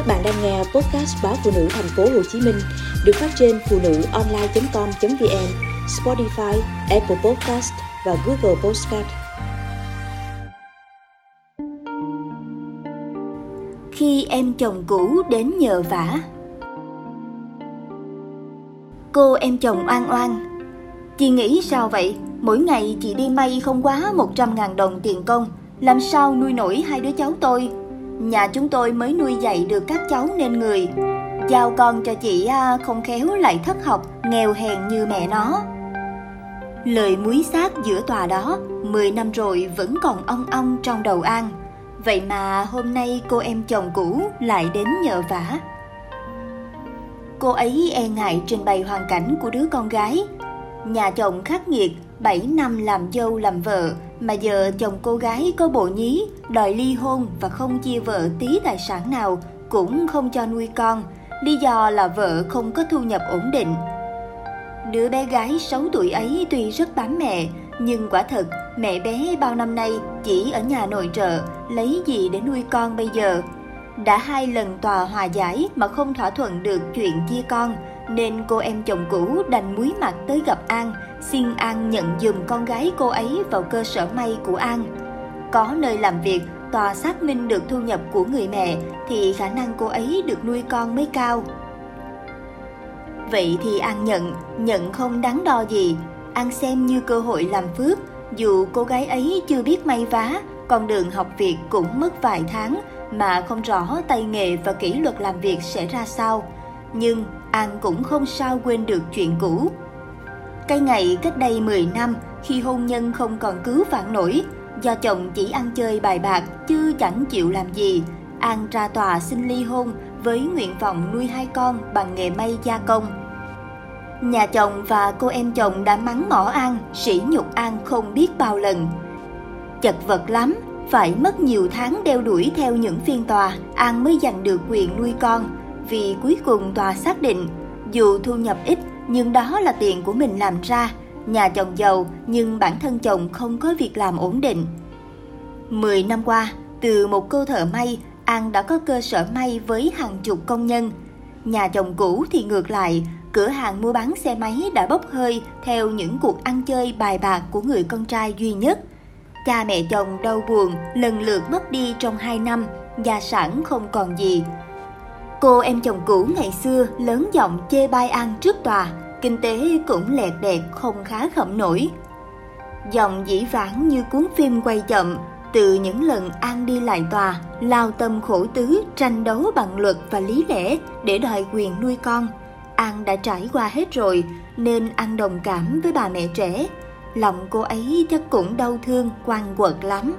Các bạn đang nghe podcast báo phụ nữ thành phố Hồ Chí Minh được phát trên phụ nữ online.com.vn, Spotify, Apple Podcast và Google Podcast. Khi em chồng cũ đến nhờ vả Cô em chồng oan oan Chị nghĩ sao vậy? Mỗi ngày chị đi may không quá 100.000 đồng tiền công Làm sao nuôi nổi hai đứa cháu tôi Nhà chúng tôi mới nuôi dạy được các cháu nên người. Giao con cho chị à, không khéo lại thất học, Nghèo hèn như mẹ nó. Lời muối xác giữa tòa đó 10 năm rồi vẫn còn ong ong trong đầu An. Vậy mà hôm nay cô em chồng cũ lại đến nhờ vả. Cô ấy e ngại trình bày hoàn cảnh của đứa con gái. Nhà chồng khắc nghiệt 7 năm làm dâu làm vợ mà giờ chồng cô gái có bộ nhí, đòi ly hôn và không chia vợ tí tài sản nào, cũng không cho nuôi con. Lý do là vợ không có thu nhập ổn định. Đứa bé gái 6 tuổi ấy tuy rất bám mẹ, nhưng quả thật mẹ bé bao năm nay chỉ ở nhà nội trợ, lấy gì để nuôi con bây giờ. Đã hai lần tòa hòa giải mà không thỏa thuận được chuyện chia con, nên cô em chồng cũ đành muối mặt tới gặp An, xin An nhận dùm con gái cô ấy vào cơ sở may của An. Có nơi làm việc, tòa xác minh được thu nhập của người mẹ thì khả năng cô ấy được nuôi con mới cao. Vậy thì An nhận, nhận không đáng đo gì. An xem như cơ hội làm phước, dù cô gái ấy chưa biết may vá, con đường học việc cũng mất vài tháng mà không rõ tay nghề và kỷ luật làm việc sẽ ra sao. Nhưng An cũng không sao quên được chuyện cũ. Cái ngày cách đây 10 năm khi hôn nhân không còn cứu vãn nổi, do chồng chỉ ăn chơi bài bạc chứ chẳng chịu làm gì, An ra tòa xin ly hôn với nguyện vọng nuôi hai con bằng nghề may gia công. Nhà chồng và cô em chồng đã mắng mỏ An, sỉ nhục An không biết bao lần. Chật vật lắm, phải mất nhiều tháng đeo đuổi theo những phiên tòa, An mới giành được quyền nuôi con vì cuối cùng tòa xác định dù thu nhập ít nhưng đó là tiền của mình làm ra, nhà chồng giàu nhưng bản thân chồng không có việc làm ổn định. 10 năm qua, từ một cô thợ may, An đã có cơ sở may với hàng chục công nhân. Nhà chồng cũ thì ngược lại, cửa hàng mua bán xe máy đã bốc hơi theo những cuộc ăn chơi bài bạc của người con trai duy nhất. Cha mẹ chồng đau buồn lần lượt mất đi trong 2 năm, gia sản không còn gì, Cô em chồng cũ ngày xưa lớn giọng chê bai An trước tòa, kinh tế cũng lẹt đẹt không khá khẩm nổi. Dòng dĩ vãng như cuốn phim quay chậm, từ những lần An đi lại tòa, lao tâm khổ tứ, tranh đấu bằng luật và lý lẽ để đòi quyền nuôi con. An đã trải qua hết rồi, nên An đồng cảm với bà mẹ trẻ. Lòng cô ấy chắc cũng đau thương, quan quật lắm.